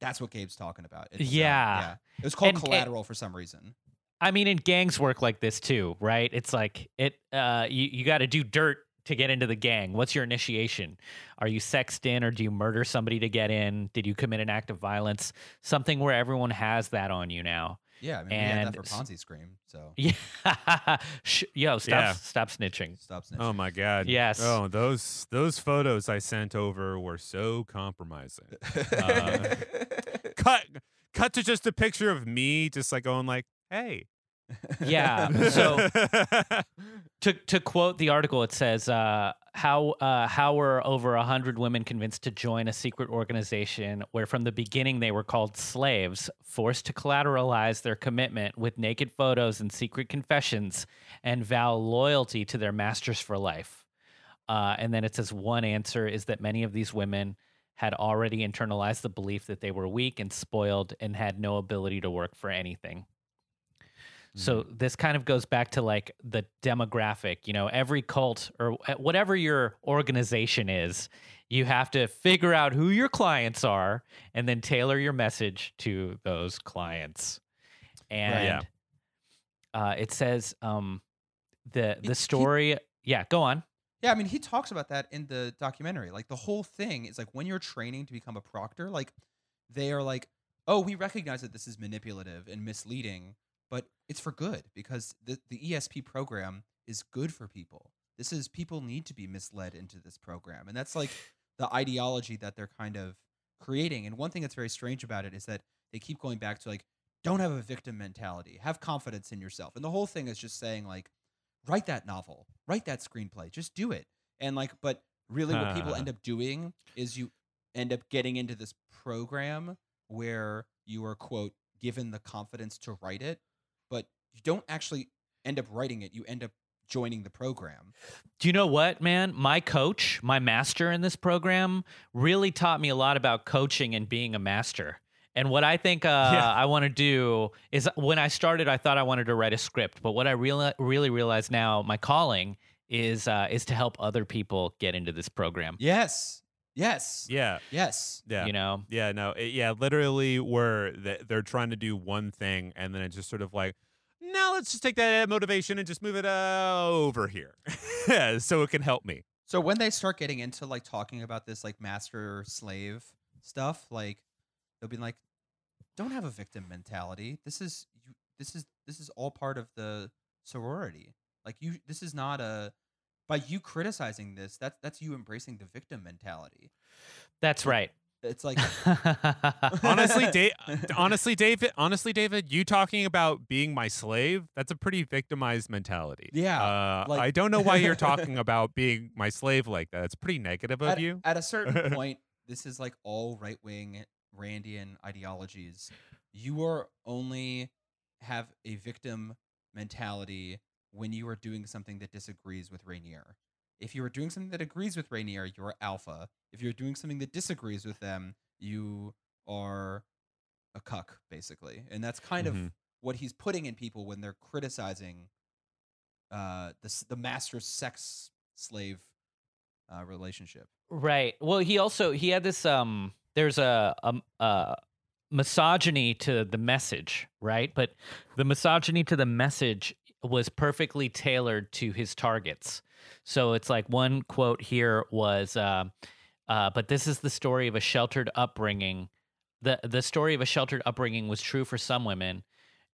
that's what gabe's talking about It's, uh, Yeah. it was called And- and- collateral for some reason I mean, and gangs work like this too, right? It's like it. Uh, you you got to do dirt to get into the gang. What's your initiation? Are you sexed in, or do you murder somebody to get in? Did you commit an act of violence? Something where everyone has that on you now. yeah i mean we had And that for ponzi scream so *laughs* Yeah. Yo, stop Yeah. stop snitching. stop snitching. Oh my god. Yes. Oh, those those photos I sent over were so compromising. *laughs* Uh, cut cut to just a picture of me just like going like, "Hey." Yeah. *laughs* So *laughs* to to quote the article, it says uh, how uh, how were over hundred women convinced to join a secret organization where from the beginning they were called slaves, forced to collateralize their commitment with naked photos and secret confessions, and vow loyalty to their masters for life. Uh, and then it says one answer is that many of these women had already internalized the belief that they were weak and spoiled and had no ability to work for anything. So this kind of goes back to like the demographic, you know, every cult or whatever your organization is, you have to figure out who your clients are and then tailor your message to those clients. And Yeah. uh, it says um, the he- the story. yeah, go on. Yeah, I mean, he talks about that in the documentary. Like the whole thing is like when you're training to become a proctor, like they are like, "Oh, we recognize that this is manipulative and misleading, but it's for good because the the ESP program is good for people. This is people need to be misled into this program." And that's like the ideology that they're kind of creating. And one thing that's very strange about it is that they keep going back to like don't have a victim mentality. Have confidence in yourself. And the whole thing is just saying like write that novel, write that screenplay, just do it. And like, but really, what people end up doing is you end up getting into this program where you are quote given the confidence to write it, but you don't actually end up writing it. You end up joining the program. Do you know what, man? My coach, my master in this program, really taught me a lot about coaching and being a master. And what I think uh, Yeah. I want to do is when I started, I thought I wanted to write a script, but what I reali- really realize now, my calling is uh, is to help other people get into this program. Yes. Yes. Yeah. Yes. Yeah. You know, Yeah, no, it, yeah, literally, where th- they're trying to do one thing, and then it's just sort of like, now let's just take that motivation and just move it uh, over here, *laughs* so it can help me. So when they start getting into like talking about this like master slave stuff, like they'll be like, "Don't have a victim mentality. This is you. This is this is all part of the sorority. Like you. This is not a by you criticizing this. That's that's you embracing the victim mentality. that's right. It's like *laughs* honestly, da- *laughs* honestly, David, honestly, David, you talking about being my slave? That's a pretty victimized mentality. Yeah, uh, like- I don't know why you're *laughs* talking about being my slave like that. It's pretty negative of at, you. at a certain point, this is like all right wing Randian ideologies. You are only have a victim mentality when you are doing something that disagrees with Raniere. If you are doing something that agrees with Raniere, you are alpha. If you're doing something that disagrees with them, you are a cuck, basically. And that's kind of Mhm. what he's putting in people when they're criticizing uh, the the master sex slave uh, relationship. Right. Well, he also he had this um there's a um uh misogyny to the message, right? But the misogyny to the message was perfectly tailored to his targets. So it's like one quote here was uh, uh but this is the story of a sheltered upbringing. The the story of a sheltered upbringing was true for some women.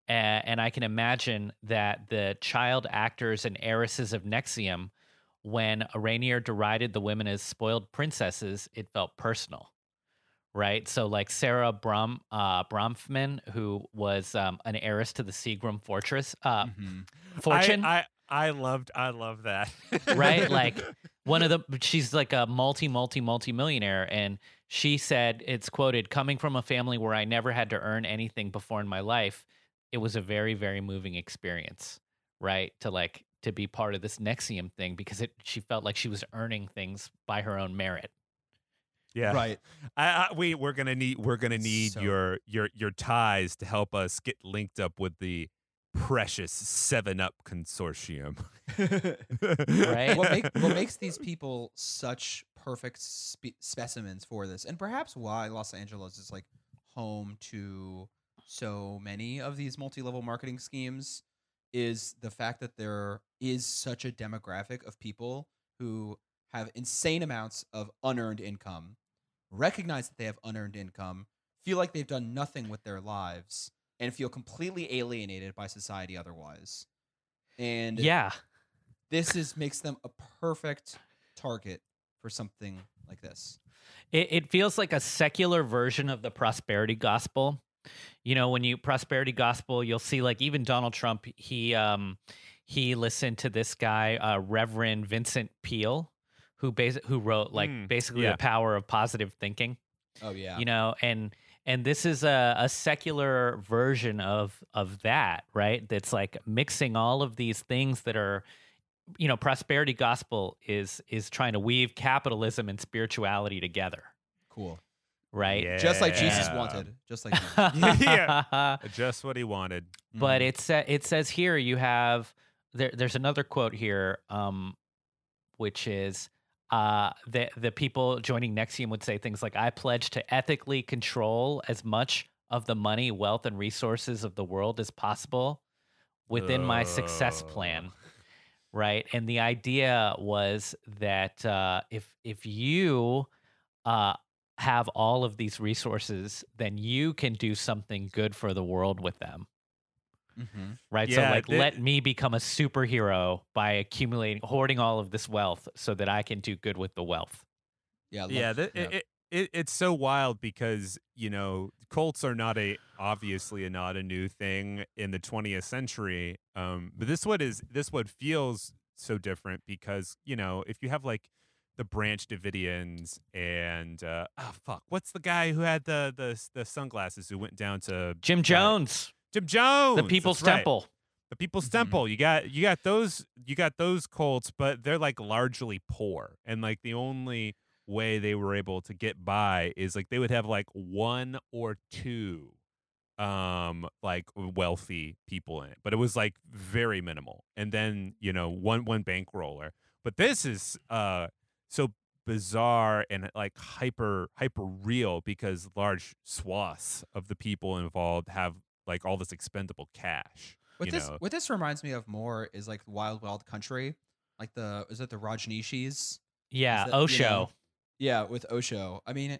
a- and I can imagine that the child actors and heiresses of NXIVM when Raniere derided the women as spoiled princesses, it felt personal, right? So, like Sara Brom, uh, Bronfman, who was um, an heiress to the Seagram Fortress, uh, Mhm. fortune, I, I, I loved, I love that. right? *laughs* Like one of the, she's like a multi, multi, multi millionaire, and she said, it's quoted, coming from a family where I never had to earn anything before in my life, it was a very, very moving experience, right? To like to be part of this NXIVM thing because it she felt like she was earning things by her own merit. Yeah, Right. I, I, we we're gonna need we're gonna need So- your your your ties to help us get linked up with the precious Seven Up consortium. *laughs* Right? what, make, what makes *laughs* these people such perfect spe- specimens for this, and perhaps why Los Angeles is like home to so many of these multi-level marketing schemes, is the fact that there is such a demographic of people who have insane amounts of unearned income, recognize that they have unearned income, feel like they've done nothing with their lives, and feel completely alienated by society otherwise. And Yeah. this is makes them a perfect target for something like this. It, it feels like a secular version of the prosperity gospel. You know, when you prosperity gospel, you'll see like even Donald Trump, he um he listened to this guy, uh, Reverend Vincent Peale, who basi- who wrote like Mm, basically yeah. the power of positive thinking. Oh yeah. You know, and and this is a, a secular version of of that, right? That's like mixing all of these things that are you know, prosperity gospel is is trying to weave capitalism and spirituality together, cool. right? Just like Jesus wanted. Just like Jesus. Yeah. *laughs* *laughs* Just what he wanted. but Mhm. it sa- it says here you have there, there's another quote here um which is uh the the people joining NXIVM would say things like I pledge to ethically control as much of the money, wealth and resources of the world as possible within my success plan. Right? And the idea was that uh if if you uh have all of these resources, then you can do something good for the world with them Mhm. right? so like the- let me become a superhero by accumulating hoarding all of this wealth so that I can do good with the wealth. Yeah. I yeah, love- that, It, it, it's so wild because you know cults are not a obviously not a new thing in the 20th century. Um, but this one is, this one feels so different because you know if you have like the Branch Davidians and uh, oh fuck, what's the guy who had the the the sunglasses who went down to Jim uh, Jones, Jim Jones, the People's that's right. Temple. The People's Mhm. Temple. You got you got those you got those cults, but they're like largely poor. And like the only way they were able to get by is like they would have like one or two um like wealthy people in it. But it was like very minimal. And then, you know, one one bankroller. But this is uh so bizarre and like hyper hyper real because large swaths of the people involved have like all this expendable cash. What this know. what this reminds me of more is like Wild Wild Country, like the is it the Rajneeshis? Yeah, that, you Osho. know, Yeah, with Osho. I mean,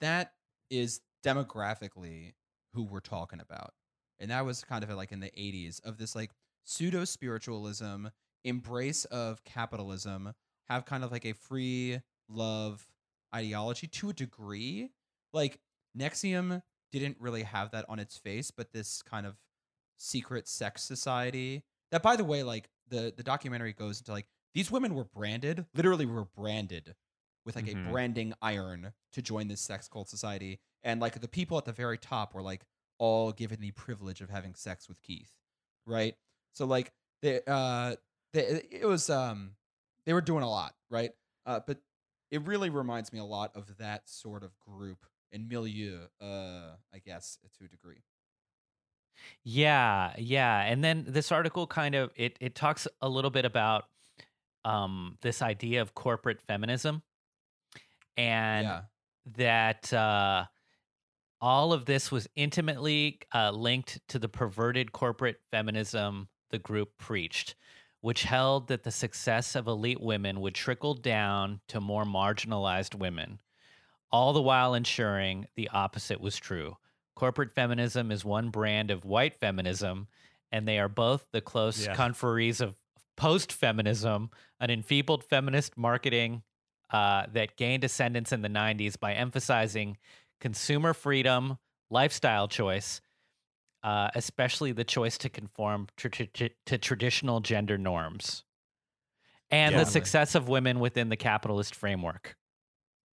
that is demographically who we're talking about. And that was kind of like in the 80s of this like pseudo spiritualism, embrace of capitalism, have kind of like a free love ideology to a degree. Like NXIVM didn't really have that on its face, but this kind of secret sex society that by the way like the the documentary goes into like these women were branded literally were branded with like Mhm. a branding iron to join this sex cult society and like the people at the very top were like all given the privilege of having sex with keith right so like they uh they, it was um they were doing a lot right uh but it really reminds me a lot of that sort of group and milieu uh i guess to a degree Yeah, yeah. And then this article kind of it it talks a little bit about um this idea of corporate feminism and yeah that uh all of this was intimately uh, linked to the perverted corporate feminism the group preached, which held that the success of elite women would trickle down to more marginalized women, all the while ensuring the opposite was true. Corporate feminism is one brand of white feminism, and they are both the close Yeah. conferees of post feminism, an enfeebled feminist marketing uh, that gained ascendance in the 90s by emphasizing consumer freedom, lifestyle choice, uh, especially the choice to conform to, to, to traditional gender norms, and Yeah. the success of women within the capitalist framework.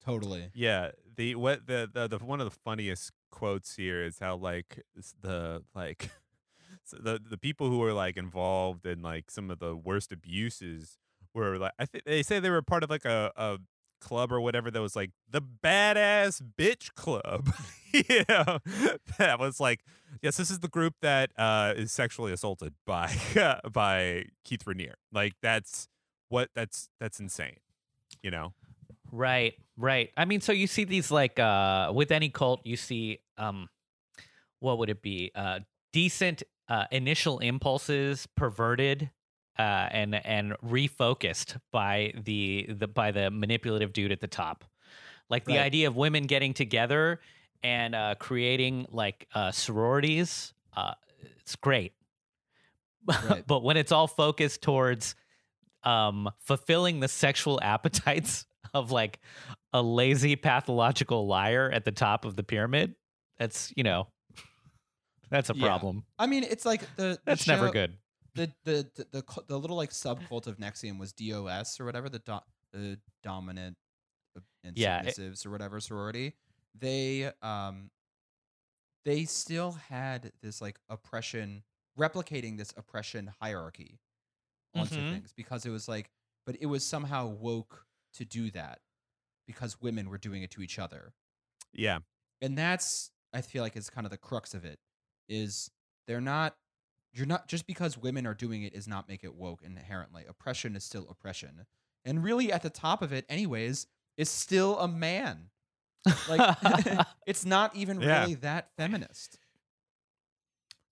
Totally Yeah, the what the, the the one of the funniest quotes here is how like the like *laughs* so the the people who were like involved in like some of the worst abuses were like I think they say they were part of like a a club or whatever that was like the badass bitch club. *laughs* you know, *laughs* that was like yes, this is the group that uh is sexually assaulted by by Keith Raniere. Like that's what that's that's insane. You know. Right, right. I mean, so you see these like uh with any cult, you see um what would it be? Uh decent uh initial impulses perverted uh and and refocused by the the by the manipulative dude at the top. Like the Right. idea of women getting together and uh creating like uh sororities, uh it's great. Right. *laughs* but when it's all focused towards um fulfilling the sexual appetites of like a lazy pathological liar at the top of the pyramid that's you know that's a Yeah. problem I mean, it's like the, the that's never good the the the the, the little like subcult of NXIVM was DOS or whatever the do, the dominant uh, and Yeah, it- or whatever sorority. They um they still had this like oppression replicating this oppression hierarchy onto Mhm. things because it was like but it was somehow woke to do that because women were doing it to each other. Yeah. and that's i feel like is kind of the crux of it is they're not you're not just because women are doing it is not make it woke inherently. Oppression is still oppression. And really at the top of it anyways is still a man. Like *laughs* *laughs* it's not even Yeah. really that feminist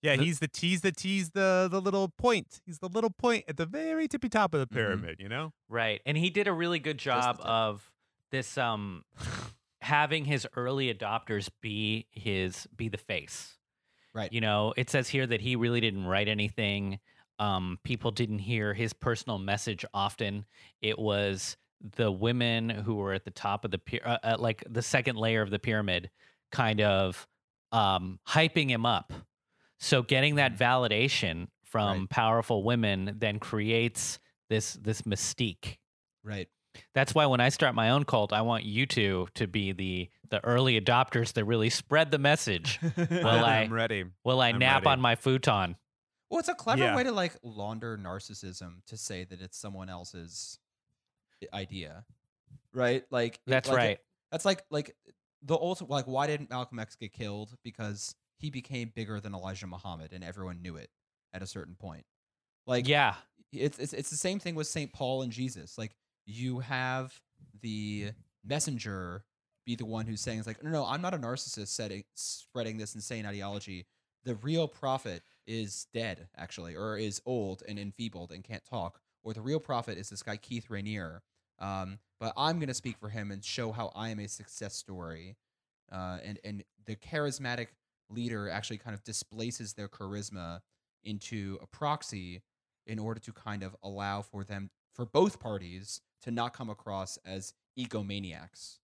Yeah, The- he's the tease the tease the the little point. He's the little point at the very tippy top of the Mhm. pyramid, you know? Right. And he did a really good job of this um *laughs* having his early adopters be his be the face. Right. You know, it says here that he really didn't write anything. Um people didn't hear his personal message often. It was the women who were at the top of the uh, uh, like the second layer of the pyramid kind of um hyping him up. So getting that mm. validation from Right. powerful women then creates this this mystique. right That's why when I start my own cult, I want you two to be the the early adopters that really spread the message. *laughs* Well, I- I'm ready. Will I I'm nap ready. on my futon? well it's a clever Yeah. way to like launder narcissism to say that it's someone else's idea right like it- That's like it- right. That's like like the ultimate like why didn't Malcolm X get killed? Because he became bigger than Elijah Muhammad and everyone knew it at a certain point. Like yeah. it's it's it's the same thing with St. Paul and Jesus. Like you have the messenger be the one who's saying it's like no no I'm not a narcissist setting spreading this insane ideology. The real prophet is dead actually or is old and enfeebled and can't talk or the real prophet is this guy Keith Raniere. Um, but I'm going to speak for him and show how I am a success story. Uh, and and the charismatic leader actually kind of displaces their charisma into a proxy in order to kind of allow for them for both parties to not come across as egomaniacs.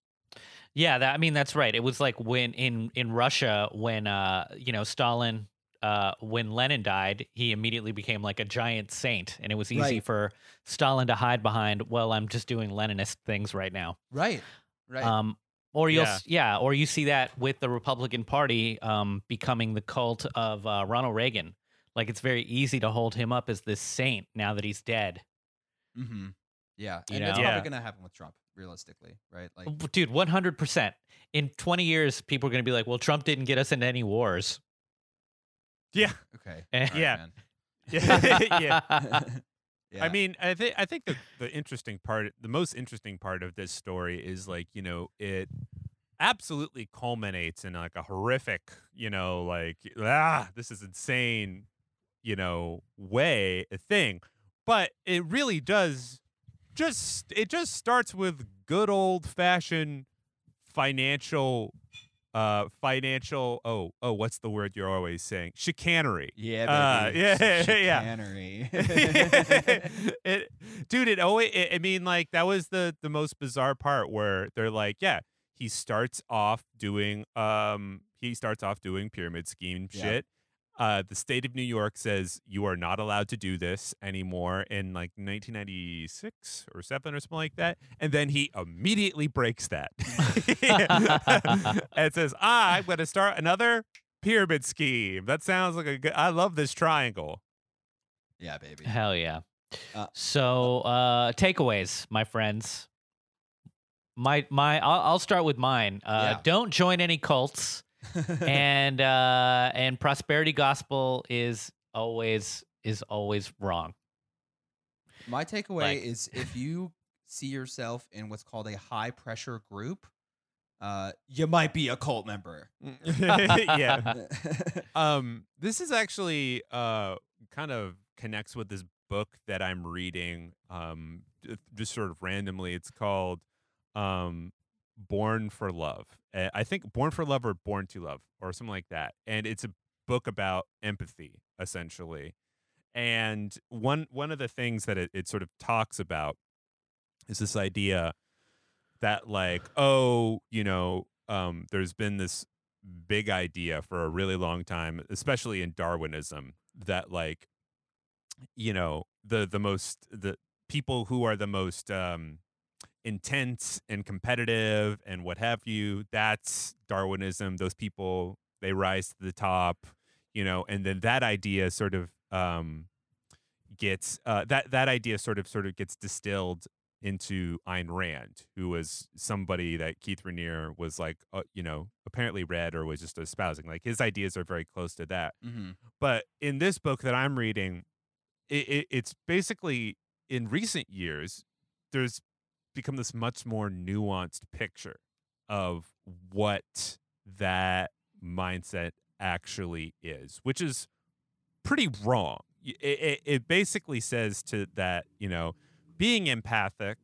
Yeah, that I mean that's right. It was like when in in Russia when uh you know Stalin uh when Lenin died, he immediately became like a giant saint and it was easy Right. for Stalin to hide behind, well, I'm just doing Leninist things right now. Right. Right. Um or you'll Yeah. yeah, or you see that with the Republican Party um becoming the cult of uh, Ronald Reagan. Like it's very easy to hold him up as this saint now that he's dead. mm-hmm. Yeah. you and that's know? probably Yeah. going to happen with Trump, realistically, right? Like, Dude, 100%. In 20 years people are going to be like, "Well, Trump didn't get us into any wars." Yeah. okay. *laughs* All right, Yeah. man. yeah. *laughs* *laughs* yeah. I mean, I think I think the the interesting part, the most interesting part of this story is like you know it absolutely culminates in like a horrific, you know, like ah, this is insane, you know, way a thing, but it really does just it just starts with good old fashioned financial uh financial oh oh what's the word you're always saying chicanery yeah, uh, yeah, yeah, *laughs* yeah. Chicanery. *laughs* it, dude, it always. It, I mean, like that was the the most bizarre part where they're like, yeah, he starts off doing um he starts off doing pyramid scheme Yeah. shit. Uh, the state of New York says you are not allowed to do this anymore in like 1996 or seven or something like that, and then he immediately breaks that *laughs* *laughs* and says, ah, "I'm going to start another pyramid scheme." That sounds like a good. I love this triangle. yeah, baby. Hell yeah. Uh, so, uh, takeaways, my friends. My my, I'll, I'll start with mine. Uh, Yeah. Don't join any cults, *laughs* and uh, and prosperity gospel is always is always wrong. My takeaway Like- is if *laughs* you see yourself in what's called a high pressure group, uh, you might be a cult member. *laughs* yeah. Um, this is actually uh kind of connects with this book that I'm reading. Um, just sort of randomly. It's called um, Born for Love. Uh, I think Born for Love or Born to Love or something like that. And it's a book about empathy, essentially. And one one of the things that it, it sort of talks about is this idea that like oh you know um, there's been this big idea for a really long time especially in darwinism that like you know the the most the people who are the most um intense and competitive and what have you that's darwinism those people they rise to the top you know and then that idea sort of um gets uh that that idea sort of sort of gets distilled into Ayn Rand, who was somebody that Keith Raniere was like, uh, you know, apparently read or was just espousing. Like his ideas are very close to that. Mm-hmm. But in this book that I'm reading, it, it, it's basically in recent years, there's become this much more nuanced picture of what that mindset actually is, which is pretty wrong. It, it, it basically says to that, you know, being empathic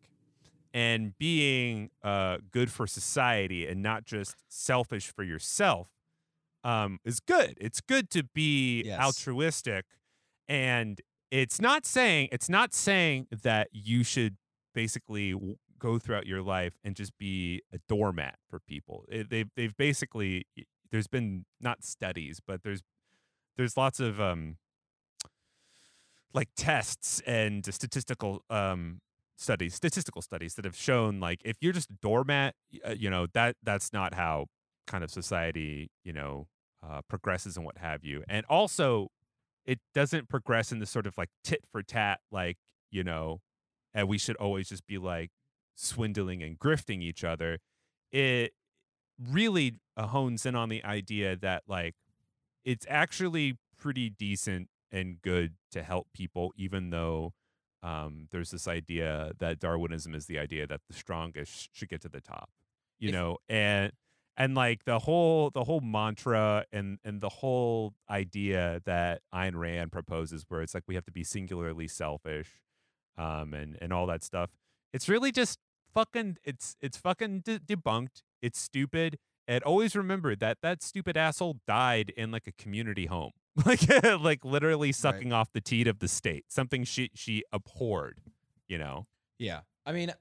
and being uh, good for society and not just selfish for yourself um, is good. It's good to be Yes. altruistic, and it's not saying it's not saying that you should basically go throughout your life and just be a doormat for people. It, they've they've basically there's been not studies, but there's there's lots of um, like tests and statistical um studies statistical studies that have shown like if you're just a doormat uh, you know that that's not how kind of society you know uh, progresses and what have you and also it doesn't progress in this sort of like tit for tat like you know and we should always just be like swindling and grifting each other it really hones in on the idea that like it's actually pretty decent and good to help people, even though um, there's this idea that Darwinism is the idea that the strongest should get to the top, you If- know, and and like the whole the whole mantra and and the whole idea that Ayn Rand proposes, where it's like we have to be singularly selfish, um, and and all that stuff. It's really just fucking. It's it's fucking de- debunked. It's stupid. And always remember that that stupid asshole died in like a community home, *laughs* like like literally sucking off the teat of the state, something she she abhorred, you know. Yeah. I mean,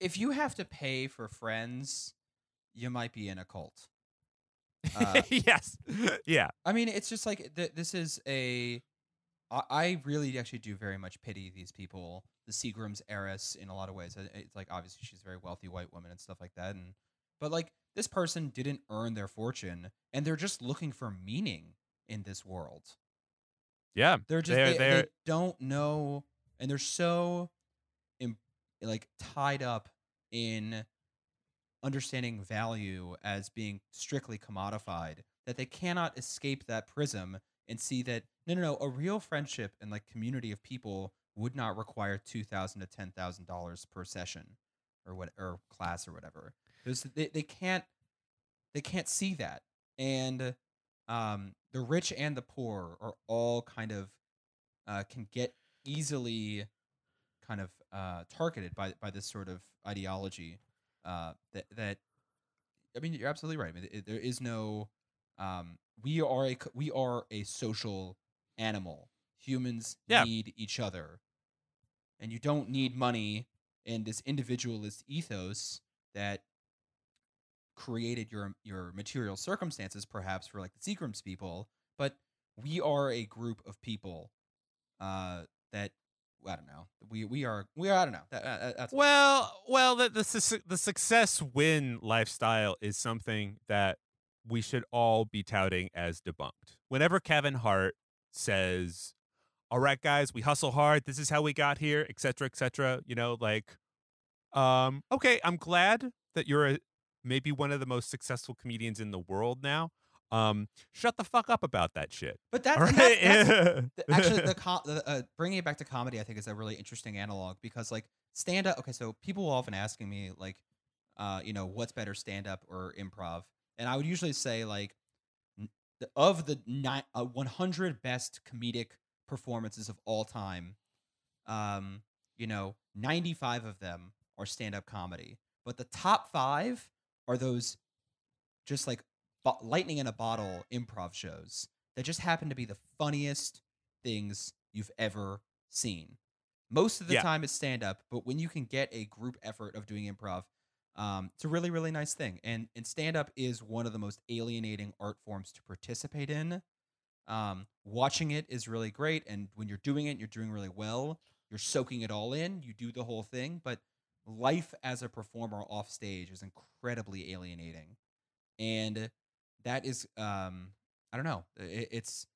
if you have to pay for friends, you might be in a cult. *laughs* Uh, yes, yeah, I mean, it's just like th- this is a. I, I really actually do very much pity these people, the Seagram's heiress, in a lot of ways. It's like obviously she's a very wealthy white woman and stuff like that, and but like this person didn't earn their fortune, and they're just looking for meaning in this world. yeah. They're just They're- they, they're- they don't know, and they're so, im- like tied up in understanding value as being strictly commodified that they cannot escape that prism and see that no, no, no, a real friendship and like community of people would not require two thousand to ten thousand dollars per session or what or class or whatever. There's, they they can't they can't see that, and um, the rich and the poor are all kind of uh, can get easily kind of uh, targeted by by this sort of ideology. Uh, that that I mean, you're absolutely right. I mean, it, there is no. Um, we are a we are a social animal. Humans Yeah. need each other, and you don't need money and this individualist ethos that created your your material circumstances, perhaps for like the Seagram's people. But we are a group of people uh, that I don't know. We we are we are I don't know. That, uh, Well, well, the the, su- the success win lifestyle is something that we should all be touting as debunked. Whenever Kevin Hart says, "All right, guys, we hustle hard. This is how we got here," et cetera, et cetera, you know, like, um, okay, I'm glad that you're a, maybe one of the most successful comedians in the world now. Um, shut the fuck up about that shit. But and right? that's, that's actually the, *laughs* co- the uh, bringing it back to comedy. I think is a really interesting analog because like stand up. Okay, so people will often asking me like, uh, you know, what's better, stand up or improv? And I would usually say like, the, of the ni- uh, 100 best comedic performances of all time, um, you know, 95 of them are stand up comedy, but the top five are those just like bo- lightning in a bottle improv shows that just happen to be the funniest things you've ever seen. Most of the Yeah. time it's stand up, but when you can get a group effort of doing improv, um, it's a really, really nice thing. And and stand up is one of the most alienating art forms to participate in. Um, watching it is really great, and when you're doing it, you're doing really well. You're soaking it all in. You do the whole thing, but life as a performer off stage is incredibly alienating, and that is, um, I don't know. It, it's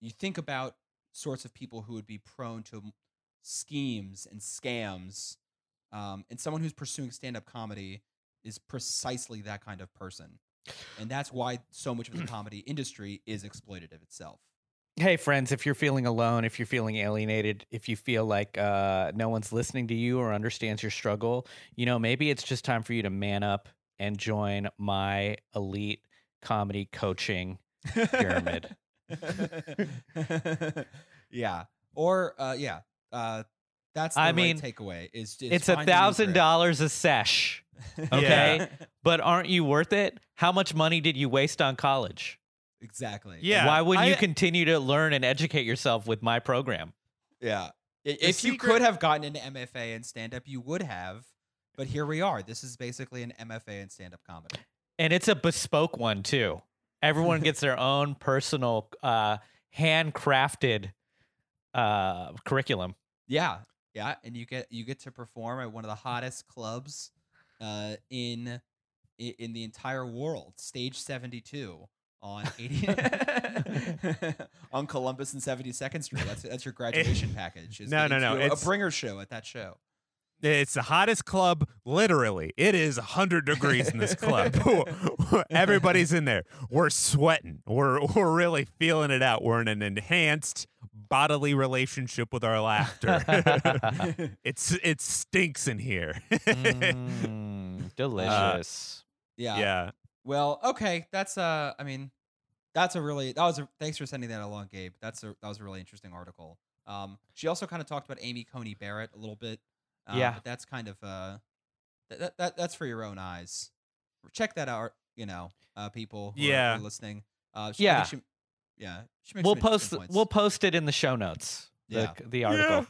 you think about sorts of people who would be prone to schemes and scams, um, and someone who's pursuing stand-up comedy is precisely that kind of person, and that's why so much of the *clears throat* comedy industry is exploitative itself. Hey, friends, if you're feeling alone, if you're feeling alienated, if you feel like uh, no one's listening to you or understands your struggle, you know, maybe it's just time for you to man up and join my elite comedy coaching pyramid. *laughs* yeah. Or uh yeah. Uh that's the I right mean, takeaway is, is it's a thousand dollars a sesh, *laughs* okay? but aren't you worth it? How much money did you waste on college? exactly. Yeah, Why wouldn't you continue to learn and educate yourself with my program? Yeah. I- If you could have gotten into MFA in stand up, you would have. But here we are. This is basically an MFA in stand up comedy. And it's a bespoke one too. Everyone *laughs* gets their own personal uh handcrafted uh curriculum. Yeah. Yeah. And you get you get to perform at one of the hottest clubs uh in in the entire world, stage 72 on 80 *laughs* *laughs* on Columbus and 72nd Street. That's that's your *laughs* graduation package. No, no, no, it's- A bringer show at that show. It's the hottest club, literally. It is 100 degrees in this club. Everybody's in there. We're sweating. We're, we're really feeling it out. We're in an enhanced bodily relationship with our laughter. *laughs* *laughs* it's It stinks in here. Mm, *laughs* delicious. Yeah. yeah. Well, okay, that's uh I mean, that's a really that was a thanks for sending that along, Gabe. That's a that was a really interesting article. Um she also kind of talked about Amy Coney Barrett a little bit. Uh, Yeah. but that's kind of uh that, that that's for your own eyes. Check that out, you know, uh people who Yeah. are listening. Uh she, I Yeah. think she, yeah. She makes we'll post we'll post it in the show notes. The Yeah. the article.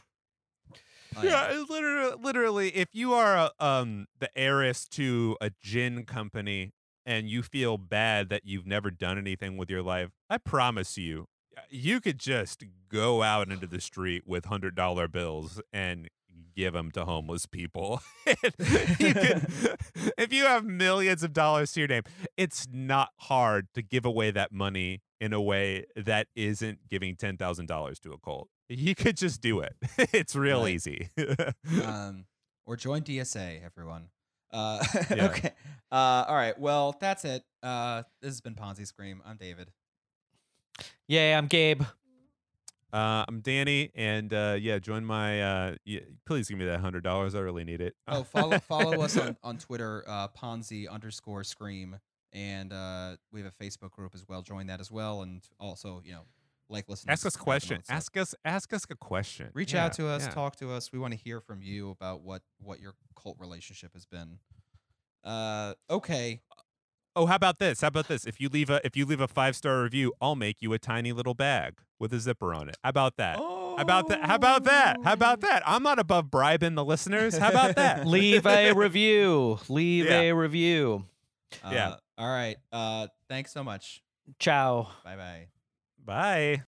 Oh, yeah, it literally, literally, if you are a, um the heiress to a gin company and you feel bad that you've never done anything with your life, I promise you, you could just go out into the street with hundred dollar bills and give them to homeless people. *laughs* you could, *laughs* if you have millions of dollars to your name, it's not hard to give away that money in a way that isn't giving ten thousand dollars to a cult. You could just do it. *laughs* it's real Right. easy. *laughs* um, or join DSA, everyone. Uh, *laughs* Yeah. Okay. Uh, all right. Well, that's it. Uh, this has been Ponzi Scream. I'm David. Yeah, I'm Gabe. Uh, I'm Danny, and uh, yeah, join my. Uh, yeah, please give me that hundred dollars. I really need it. Oh, follow follow us on on Twitter, uh, Ponzi underscore Scream, and uh, we have a Facebook group as well. Join that as well, and also you know like listen. ask us a subscribe, and all question. that stuff. Ask us. Ask us a question. Reach Yeah, out to us. yeah. Talk to us. We want to hear from you about what what your cult relationship has been. Uh, okay. Oh, how about this? How about this? If you leave a if you leave a five star review, I'll make you a tiny little bag with a zipper on it. How about that? How about that? How about that? How about that? I'm not above bribing the listeners. How about that? *laughs* Leave a *laughs* review. Leave Yeah. a review. Uh, Yeah. All right. Uh, thanks so much. Ciao. Bye bye. Bye.